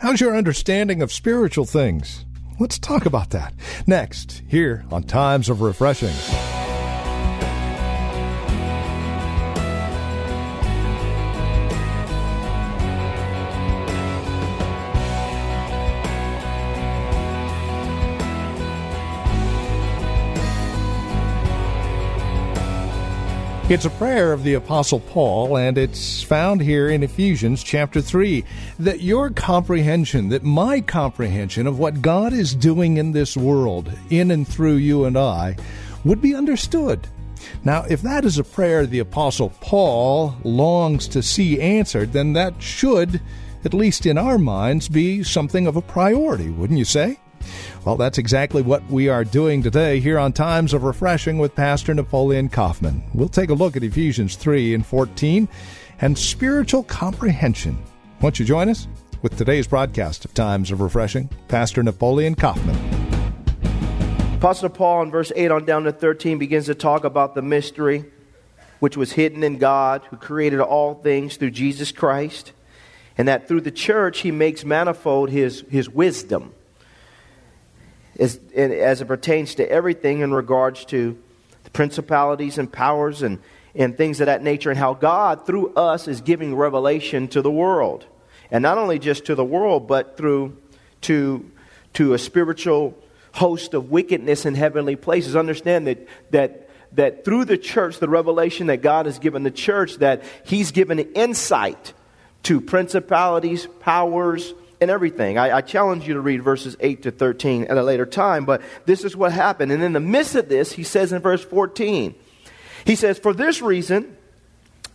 How's your understanding of spiritual things? Let's talk about that next, here on Times of Refreshing. It's a prayer of the Apostle Paul, and it's found here in Ephesians chapter 3. That your comprehension, that my comprehension of what God is doing in this world, in and through you and I, would be understood. Now, if that is a prayer the Apostle Paul longs to see answered, then that should, at least in our minds, be something of a priority, wouldn't you say? Well, that's exactly what we are doing today here on Times of Refreshing with Pastor Napoleon Kaufman. We'll take a look at Ephesians 3 and 14 and spiritual comprehension. Won't you join us with today's broadcast of Times of Refreshing? Pastor Napoleon Kaufman. Apostle Paul in verse 8 on down to 13 begins to talk about the mystery which was hidden in God who created all things through Jesus Christ, and that through the church he makes manifold his, his wisdom as, as it pertains to everything in regards to the principalities and powers and, and things of that nature, and how God, through us, is giving revelation to the world. And not only just to the world, but through to, to a spiritual host of wickedness in heavenly places. Understand that, that, that through the church, the revelation that God has given the church, that He's given insight to principalities, powers, and everything. I, I, challenge you to read verses 8 to 13 at a later time, but this is what happened. And in the midst of this, he says in verse 14, he says, For this reason,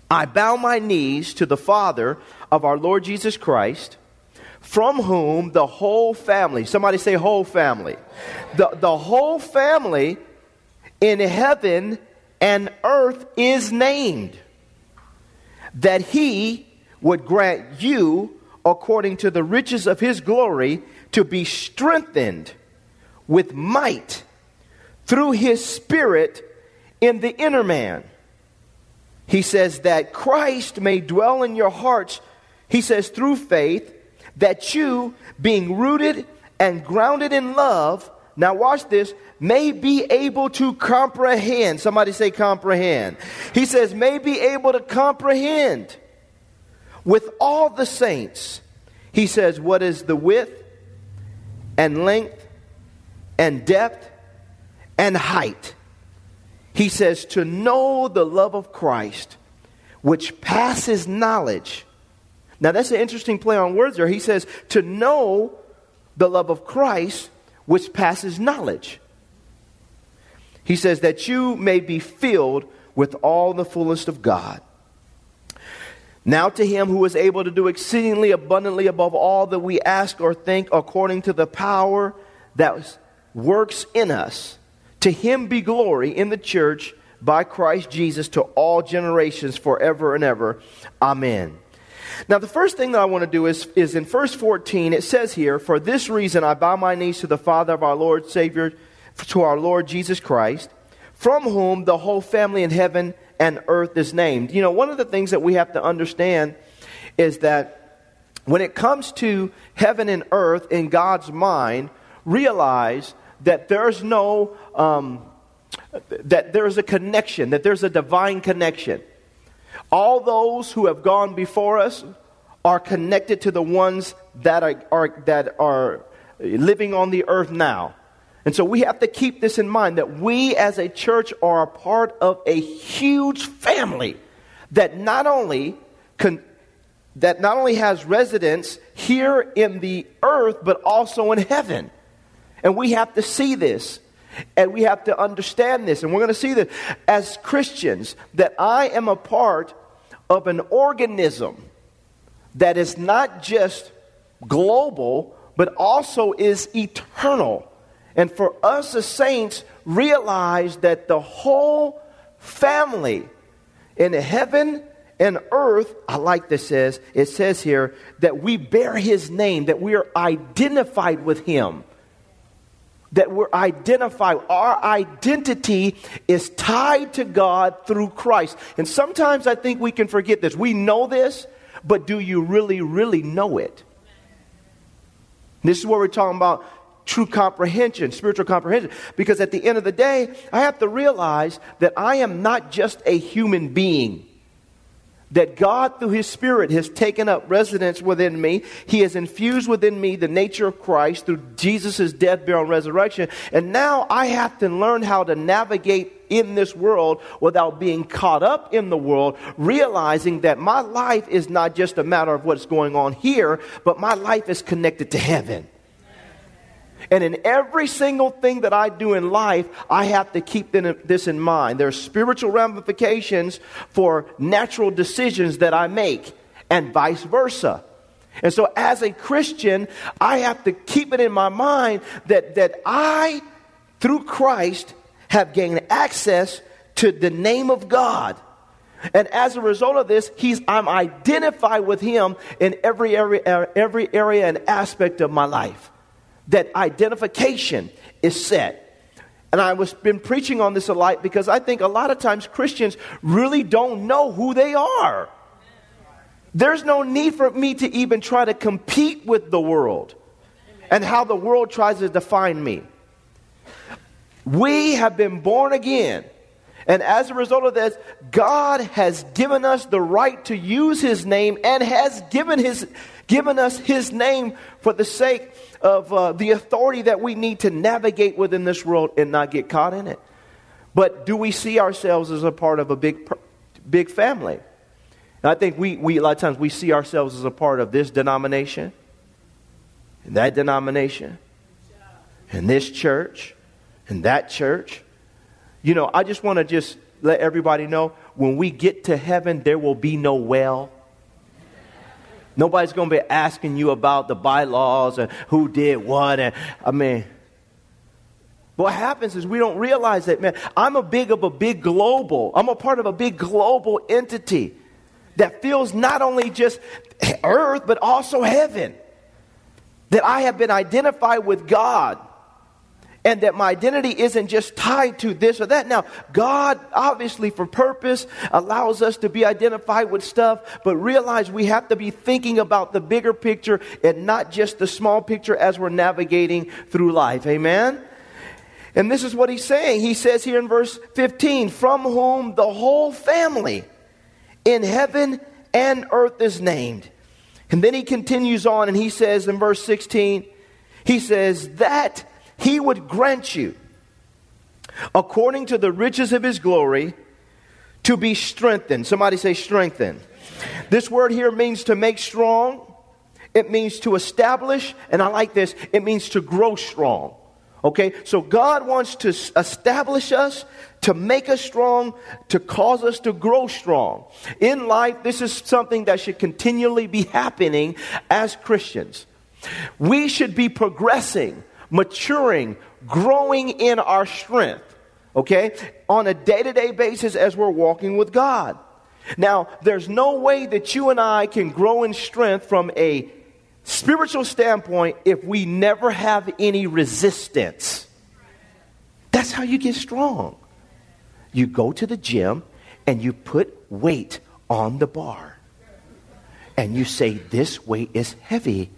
I bow my knees to the Father of our Lord Jesus Christ, from whom the whole family, somebody say whole family, the, the whole family in heaven and earth is named, that he would grant you according to the riches of his glory, to be strengthened with might through his spirit in the inner man. He says that Christ may dwell in your hearts, he says, through faith, that you, being rooted and grounded in love, now watch this, may be able to comprehend. Somebody say comprehend. He says, may be able to comprehend with all the saints. He says, What is the width and length and depth and height? He says, To know the love of Christ, which passes knowledge. Now, that's an interesting play on words there. He says, To know the love of Christ, which passes knowledge. He says, That you may be filled with all the fullness of God. Now to him who is able to do exceedingly abundantly above all that we ask or think according to the power that works in us. To him be glory in the church by Christ Jesus to all generations forever and ever. Amen. Now, the first thing that I want to do is, is in verse 14, it says here, For this reason I bow my knees to the Father of our Lord Savior, to our Lord Jesus Christ, from whom the whole family in heaven and earth is named. You know, one of the things that we have to understand is that when it comes to heaven and earth in God's mind, realize that there's no, um, that there's a connection, that there's a divine connection. All those who have gone before us are connected to the ones that are, are that are living on the earth now. And so we have to keep this in mind that we as a church are a part of a huge family that not only con- that not only has residence here in the earth but also in heaven. And we have to see this and we have to understand this and we're going to see that as Christians that I am a part of an organism that is not just global, but also is eternal. And for us as saints, realize that the whole family in heaven and earth, I like this says, it says here that we bear his name, that we are identified with him. That we're identified. Our identity is tied to God through Christ. And sometimes I think we can forget this. We know this, but do you really, really know it? This is what we're talking about true comprehension, spiritual comprehension. Because at the end of the day, I have to realize that I am not just a human being. That God, through His Spirit, has taken up residence within me. He has infused within me the nature of Christ through Jesus' death, burial, and resurrection. And now I have to learn how to navigate in this world without being caught up in the world, realizing that my life is not just a matter of what's going on here, but my life is connected to heaven. And in every single thing that I do in life, I have to keep this in mind. There are spiritual ramifications for natural decisions that I make, and vice versa. And so, as a Christian, I have to keep it in my mind that, that I, through Christ, have gained access to the name of God. And as a result of this, he's, I'm identified with him in every area, every area and aspect of my life that identification is set. And I was been preaching on this a lot because I think a lot of times Christians really don't know who they are. There's no need for me to even try to compete with the world and how the world tries to define me. We have been born again. And as a result of this, God has given us the right to use His name and has given, his, given us His name for the sake of uh, the authority that we need to navigate within this world and not get caught in it. But do we see ourselves as a part of a big, big family? And I think we, we, a lot of times, we see ourselves as a part of this denomination, and that denomination, and this church, and that church. You know, I just want to just let everybody know when we get to heaven, there will be no well. Nobody's going to be asking you about the bylaws and who did what. And I mean, what happens is we don't realize that, man, I'm a big of a big global, I'm a part of a big global entity that feels not only just earth, but also heaven. That I have been identified with God and that my identity isn't just tied to this or that. Now, God, obviously, for purpose, allows us to be identified with stuff, but realize we have to be thinking about the bigger picture and not just the small picture as we're navigating through life. Amen? And this is what he's saying. He says here in verse 15, from whom the whole family in heaven and earth is named. And then he continues on and he says in verse 16, he says, that he would grant you, according to the riches of his glory, to be strengthened. Somebody say strengthened. This word here means to make strong, it means to establish, and I like this, it means to grow strong. Okay, so God wants to establish us, to make us strong, to cause us to grow strong. In life, this is something that should continually be happening as Christians. We should be progressing maturing, growing in our strength, okay, on a day to day basis as we're walking with God. Now, there's no way that you and I can grow in strength from a spiritual standpoint if we never have any resistance. That's how you get strong. You go to the gym and you put weight on the bar. And you say, This weight is heavy,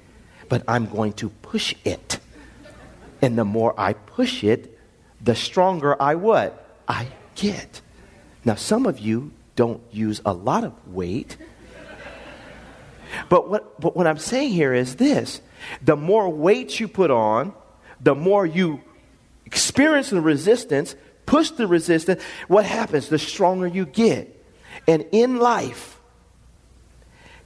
but I'm going to push it. And the more I push it, the stronger I what? I get. Now, some of you don't use a lot of weight. But what, but what I'm saying here is this the more weight you put on, the more you experience the resistance, push the resistance, what happens? The stronger you get. And in life,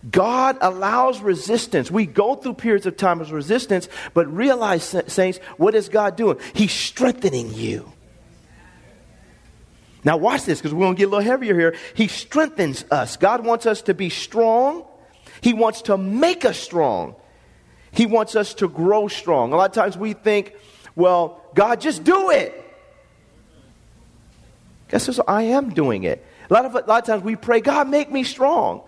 God allows resistance. We go through periods of time of resistance, but realize, saints, what is God doing? He's strengthening you. Now, watch this because we're going to get a little heavier here. He strengthens us. God wants us to be strong, He wants to make us strong. He wants us to grow strong. A lot of times we think, well, God, just do it. Guess what? I am doing it. A lot, of, a lot of times we pray, God, make me strong.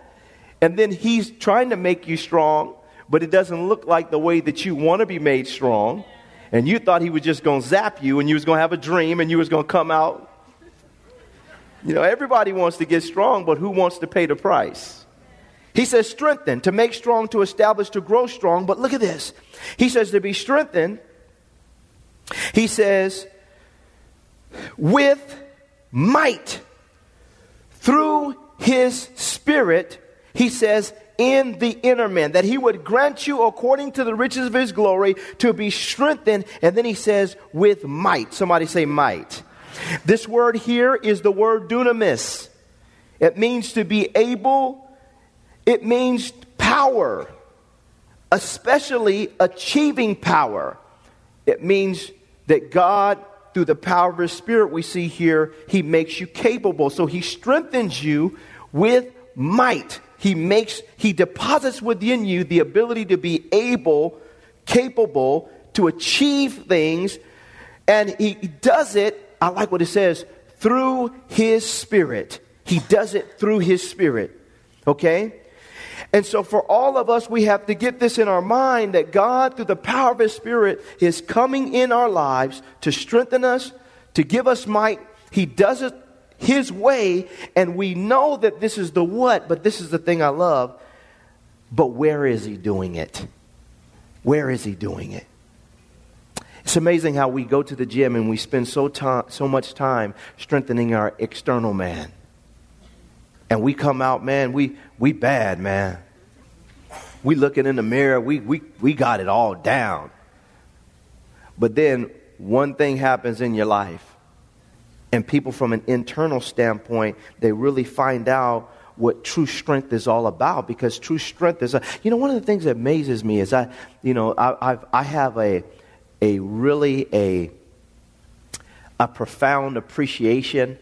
And then He's trying to make you strong, but it doesn't look like the way that you want to be made strong. And you thought He was just going to zap you and you was going to have a dream and you was going to come out. You know, everybody wants to get strong, but who wants to pay the price? He says, strengthen, to make strong, to establish, to grow strong. But look at this. He says, to be strengthened, he says, with might through his spirit, he says, in the inner man, that he would grant you according to the riches of his glory to be strengthened. And then he says, with might. Somebody say might. This word here is the word dunamis. It means to be able, it means power, especially achieving power. It means that God, through the power of His Spirit, we see here, He makes you capable. So He strengthens you with might. He makes, He deposits within you the ability to be able, capable to achieve things. And He does it, I like what it says, through His Spirit. He does it through His Spirit. Okay? And so, for all of us, we have to get this in our mind that God, through the power of His Spirit, is coming in our lives to strengthen us, to give us might. He does it His way, and we know that this is the what, but this is the thing I love. But where is He doing it? Where is He doing it? It's amazing how we go to the gym and we spend so, to- so much time strengthening our external man and we come out, man, we, we bad, man. We looking in the mirror, we, we, we got it all down. But then one thing happens in your life, and people from an internal standpoint, they really find out what true strength is all about because true strength is a, you know one of the things that amazes me is i you know i I've, i have a a really a a profound appreciation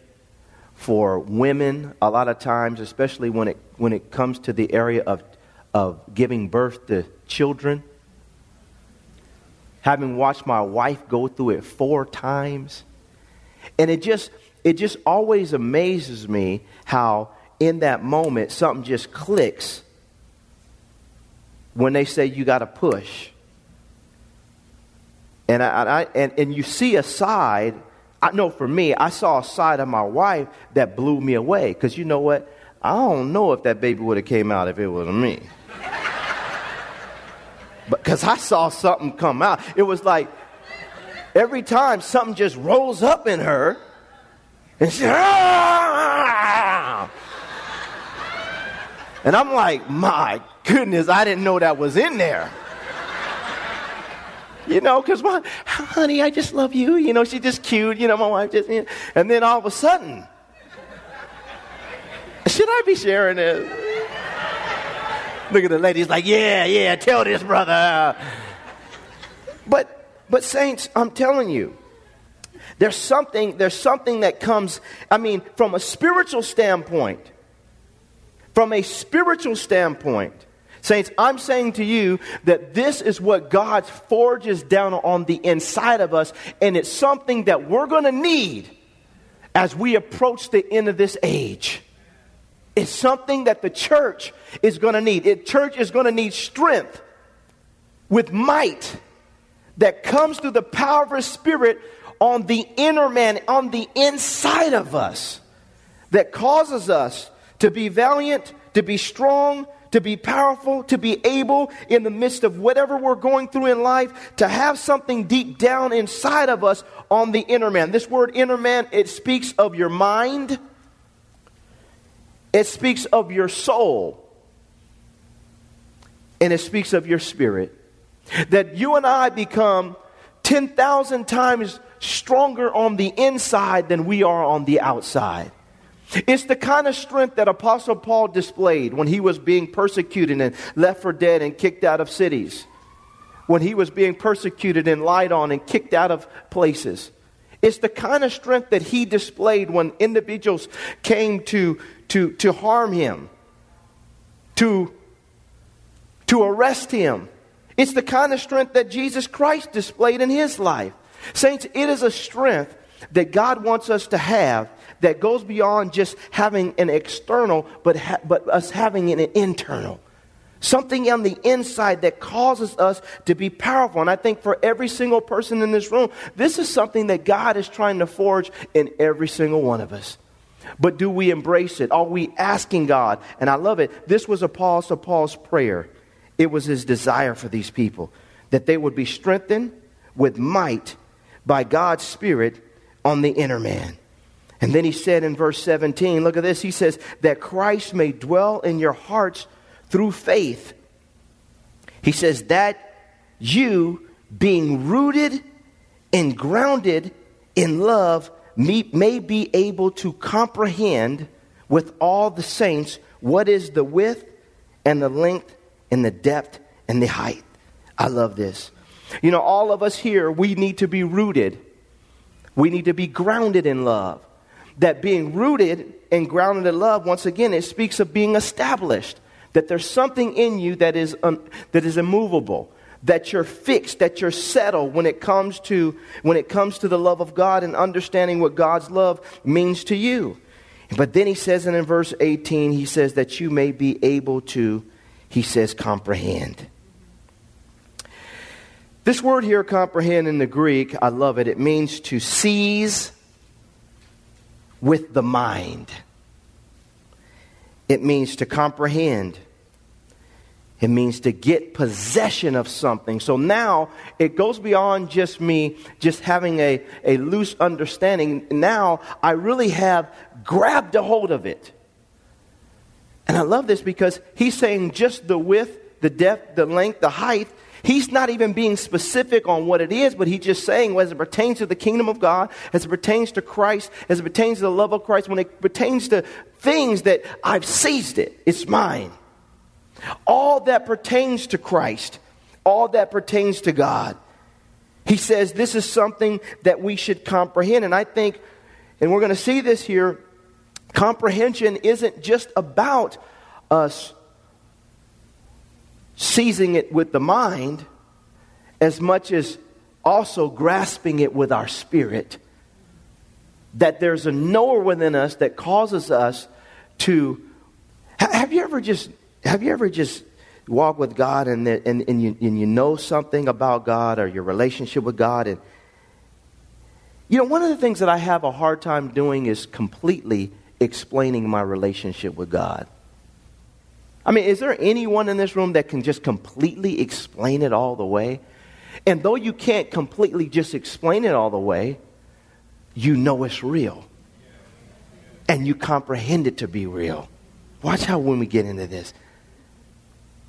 for women a lot of times, especially when it, when it comes to the area of, of giving birth to children. Having watched my wife go through it four times. And it just, it just always amazes me how in that moment something just clicks when they say you got to push. And, I, I, and, and you see a side I know for me, I saw a side of my wife that blew me away. Because you know what? I don't know if that baby would have came out if it was me. Because I saw something come out. It was like every time something just rolls up in her, and she, ah! and I'm like, my goodness, I didn't know that was in there. You know, because my honey, I just love you. You know, she's just cute. You know, my wife just, you know, and then all of a sudden, should I be sharing this? Look at the ladies like, yeah, yeah, tell this brother. But, but saints, I'm telling you, there's something, there's something that comes, I mean, from a spiritual standpoint, from a spiritual standpoint, Saints, I'm saying to you that this is what God forges down on the inside of us, and it's something that we're going to need as we approach the end of this age. It's something that the church is going to need. The church is going to need strength with might that comes through the power of His Spirit on the inner man, on the inside of us, that causes us to be valiant, to be strong, to be powerful, to be able in the midst of whatever we're going through in life, to have something deep down inside of us on the inner man. This word inner man, it speaks of your mind, it speaks of your soul, and it speaks of your spirit. That you and I become 10,000 times stronger on the inside than we are on the outside. It's the kind of strength that Apostle Paul displayed when he was being persecuted and left for dead and kicked out of cities, when he was being persecuted and lied on and kicked out of places. It's the kind of strength that he displayed when individuals came to, to, to harm him, to, to arrest him. It's the kind of strength that Jesus Christ displayed in his life. Saints, it is a strength that God wants us to have that goes beyond just having an external, but, ha- but us having an internal. Something on the inside that causes us to be powerful. And I think for every single person in this room, this is something that God is trying to forge in every single one of us. But do we embrace it? Are we asking God? And I love it. This was Apostle Paul's prayer. It was his desire for these people that they would be strengthened with might by God's Spirit on the inner man. And then he said in verse 17, look at this. He says, that Christ may dwell in your hearts through faith. He says, that you, being rooted and grounded in love, may be able to comprehend with all the saints what is the width and the length and the depth and the height. I love this. You know, all of us here, we need to be rooted. We need to be grounded in love that being rooted and grounded in love, once again, it speaks of being established. That there's something in you that is, that is immovable, that you're fixed, that you're settled when it comes to when it comes to the love of God and understanding what God's love means to you. But then he says, and in verse 18, he says that you may be able to, he says, comprehend. This word here, comprehend, in the Greek, I love it. It means to seize with the mind. It means to comprehend. It means to get possession of something. So now it goes beyond just me just having a, a loose understanding. Now I really have grabbed a hold of it. And I love this because he's saying just the width, the depth, the length, the height He's not even being specific on what it is, but he's just saying, as it pertains to the kingdom of God, as it pertains to Christ, as it pertains to the love of Christ, when it pertains to things that I've seized it, it's mine. All that pertains to Christ, all that pertains to God. He says this is something that we should comprehend. And I think, and we're going to see this here, comprehension isn't just about us seizing it with the mind as much as also grasping it with our spirit. That there's a knower within us that causes us to. Have you ever just have you ever just walk with God and, and, and, you, and you know something about God or your relationship with God and you know one of the things that I have a hard time doing is completely explaining my relationship with God. I mean, is there anyone in this room that can just completely explain it all the way? And though you can't completely just explain it all the way, you know it's real. And you comprehend it to be real. Watch how when we get into this,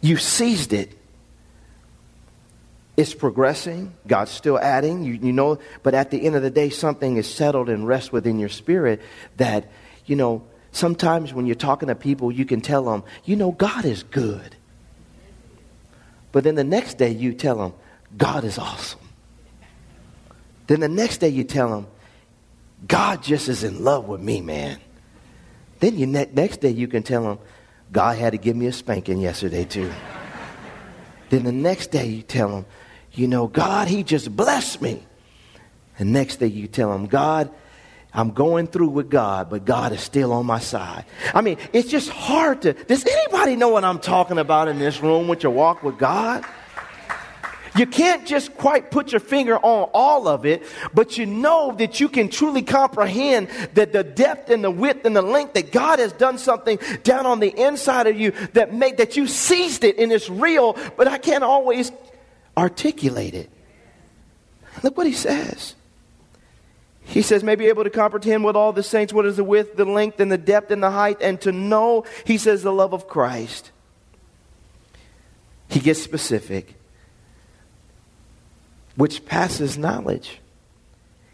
you seized it. It's progressing. God's still adding. You, you know, but at the end of the day, something is settled and rests within your spirit that, you know, Sometimes when you're talking to people, you can tell them, you know, God is good. But then the next day you tell them, God is awesome. Then the next day you tell them, God just is in love with me, man. Then you ne- next day you can tell them, God had to give me a spanking yesterday too. then the next day you tell them, you know, God, he just blessed me. And next day you tell them, God, I'm going through with God, but God is still on my side. I mean, it's just hard to. Does anybody know what I'm talking about in this room with your walk with God? You can't just quite put your finger on all of it, but you know that you can truly comprehend that the depth and the width and the length that God has done something down on the inside of you that make that you seized it and it's real, but I can't always articulate it. Look what he says. He says, may be able to comprehend with all the saints what is the width, the length, and the depth, and the height, and to know, he says, the love of Christ. He gets specific, which passes knowledge.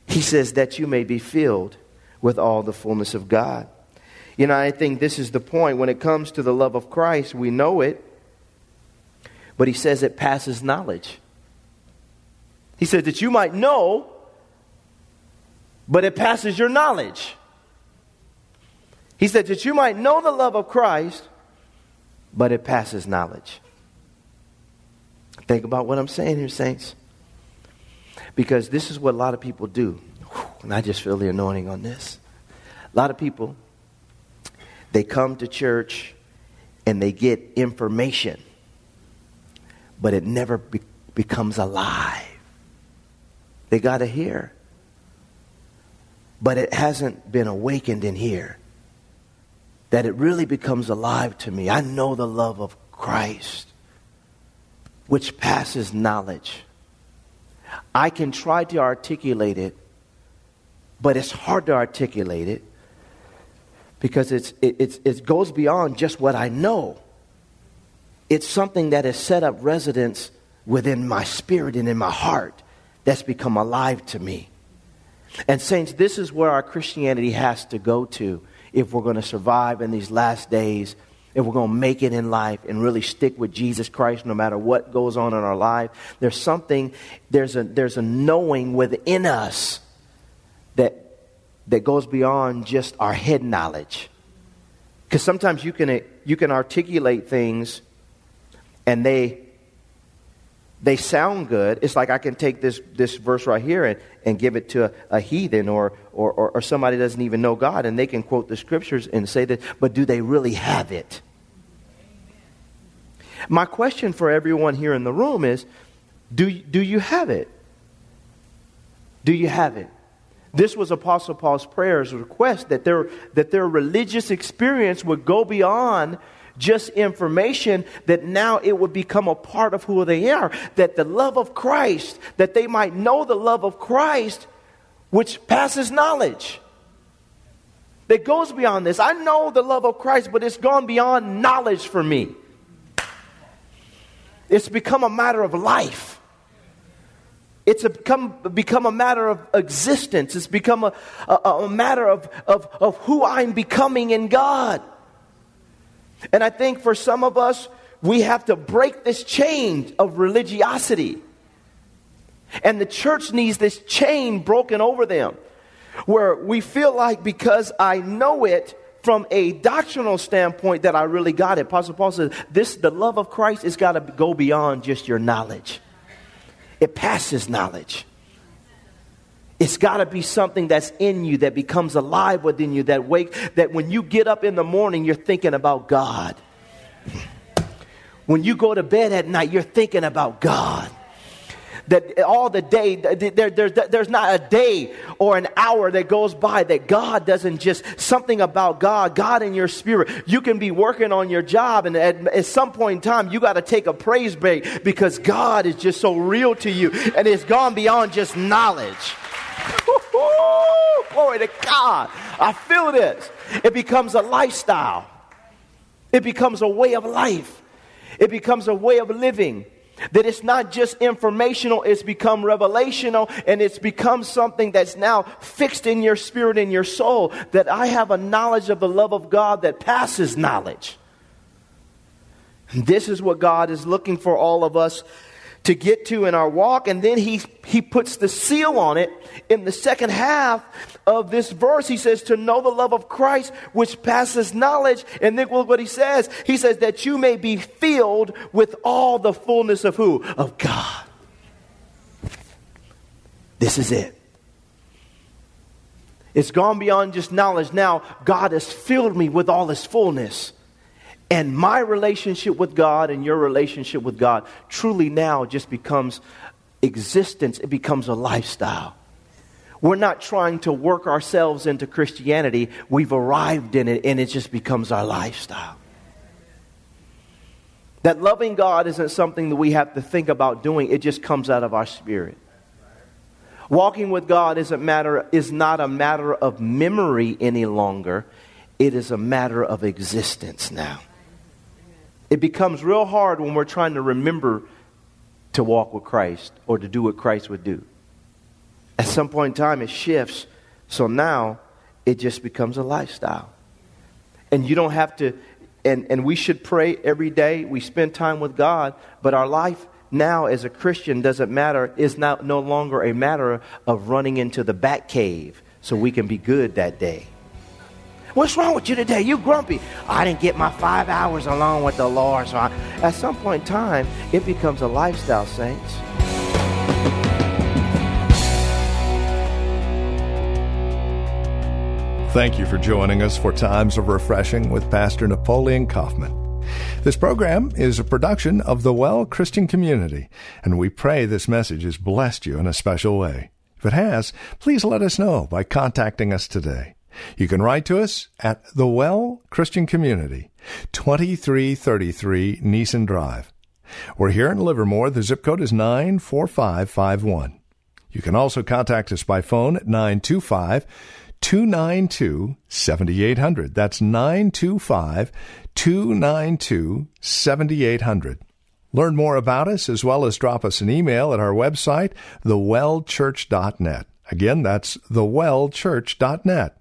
He says, that you may be filled with all the fullness of God. You know, I think this is the point. When it comes to the love of Christ, we know it, but he says it passes knowledge. He says that you might know but it passes your knowledge. He said that you might know the love of Christ, but it passes knowledge. Think about what I'm saying here, saints. Because this is what a lot of people do. And I just feel the anointing on this. A lot of people, they come to church and they get information, but it never be- becomes alive. They got to hear, but it hasn't been awakened in here. That it really becomes alive to me. I know the love of Christ, which passes knowledge. I can try to articulate it, but it's hard to articulate it because it's, it, it's, it goes beyond just what I know. It's something that has set up residence within my spirit and in my heart that's become alive to me. And, saints, this is where our Christianity has to go to if we're going to survive in these last days, if we're going to make it in life and really stick with Jesus Christ no matter what goes on in our life. There's something, there's a, there's a knowing within us that that goes beyond just our head knowledge. Because sometimes you can, you can articulate things and they, they sound good. It's like I can take this, this verse right here and, and give it to a, a heathen or, or, or, or somebody doesn't even know God and they can quote the scriptures and say that, but do they really have it? My question for everyone here in the room is do, do you have it? Do you have it? This was Apostle Paul's prayer's request that their, that their religious experience would go beyond just information, that now it would become a part of who they are. That the love of Christ, that they might know the love of Christ, which passes knowledge. That goes beyond this. I know the love of Christ, but it's gone beyond knowledge for me. It's become a matter of life. It's a become, become a matter of existence. It's become a, a, a matter of, of, of who I'm becoming in God. And I think for some of us, we have to break this chain of religiosity. And the church needs this chain broken over them, where we feel like because I know it from a doctrinal standpoint that I really got it. Apostle Paul says, this, the love of Christ has got to go beyond just your knowledge. It passes knowledge. It's got to be something that's in you that becomes alive within you that wake that when you get up in the morning you're thinking about God. When you go to bed at night you're thinking about God that all the day, there, there, there's not a day or an hour that goes by that God doesn't just, something about God, God in your spirit. You can be working on your job, and at, at some point in time, you got to take a praise break because God is just so real to you, and it's gone beyond just knowledge. Glory to God. I feel this. It becomes a lifestyle. It becomes a way of life. It becomes a way of living. That it's not just informational, it's become revelational and it's become something that's now fixed in your spirit and your soul. That I have a knowledge of the love of God that passes knowledge. And this is what God is looking for all of us to get to in our walk. And then he, he puts the seal on it in the second half of this verse. He says, To know the love of Christ, which passes knowledge. And then look what he says. He says, That you may be filled with all the fullness of who? Of God. This is it. It's gone beyond just knowledge. Now, God has filled me with all his fullness. And my relationship with God and your relationship with God truly now just becomes existence, it becomes a lifestyle. We're not trying to work ourselves into Christianity, we've arrived in it and it just becomes our lifestyle. That loving God isn't something that we have to think about doing, it just comes out of our spirit. Walking with God is, a matter, is not a matter of memory any longer, it is a matter of existence now. It becomes real hard when we're trying to remember to walk with Christ or to do what Christ would do. At some point in time, it shifts. So now it just becomes a lifestyle. And you don't have to, and, and we should pray every day. We spend time with God, but our life now as a Christian doesn't matter, is not, no longer a matter of running into the back cave so we can be good that day. What's wrong with you today? You grumpy. I didn't get my five hours alone with the Lord. So I, at some point in time, it becomes a lifestyle, saints. Thank you for joining us for Times of Refreshing with Pastor Napoleon Kaufman. This program is a production of the Well Christian Community, and we pray this message has blessed you in a special way. If it has, please let us know by contacting us today. You can write to us at the Well Christian Community, 2333 Nissen Drive. We're here in Livermore. The zip code is 94551. You can also contact us by phone at 925 292 7800. That's 925 292 7800. Learn more about us as well as drop us an email at our website, thewellchurch.net. Again, that's thewellchurch.net.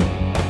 Three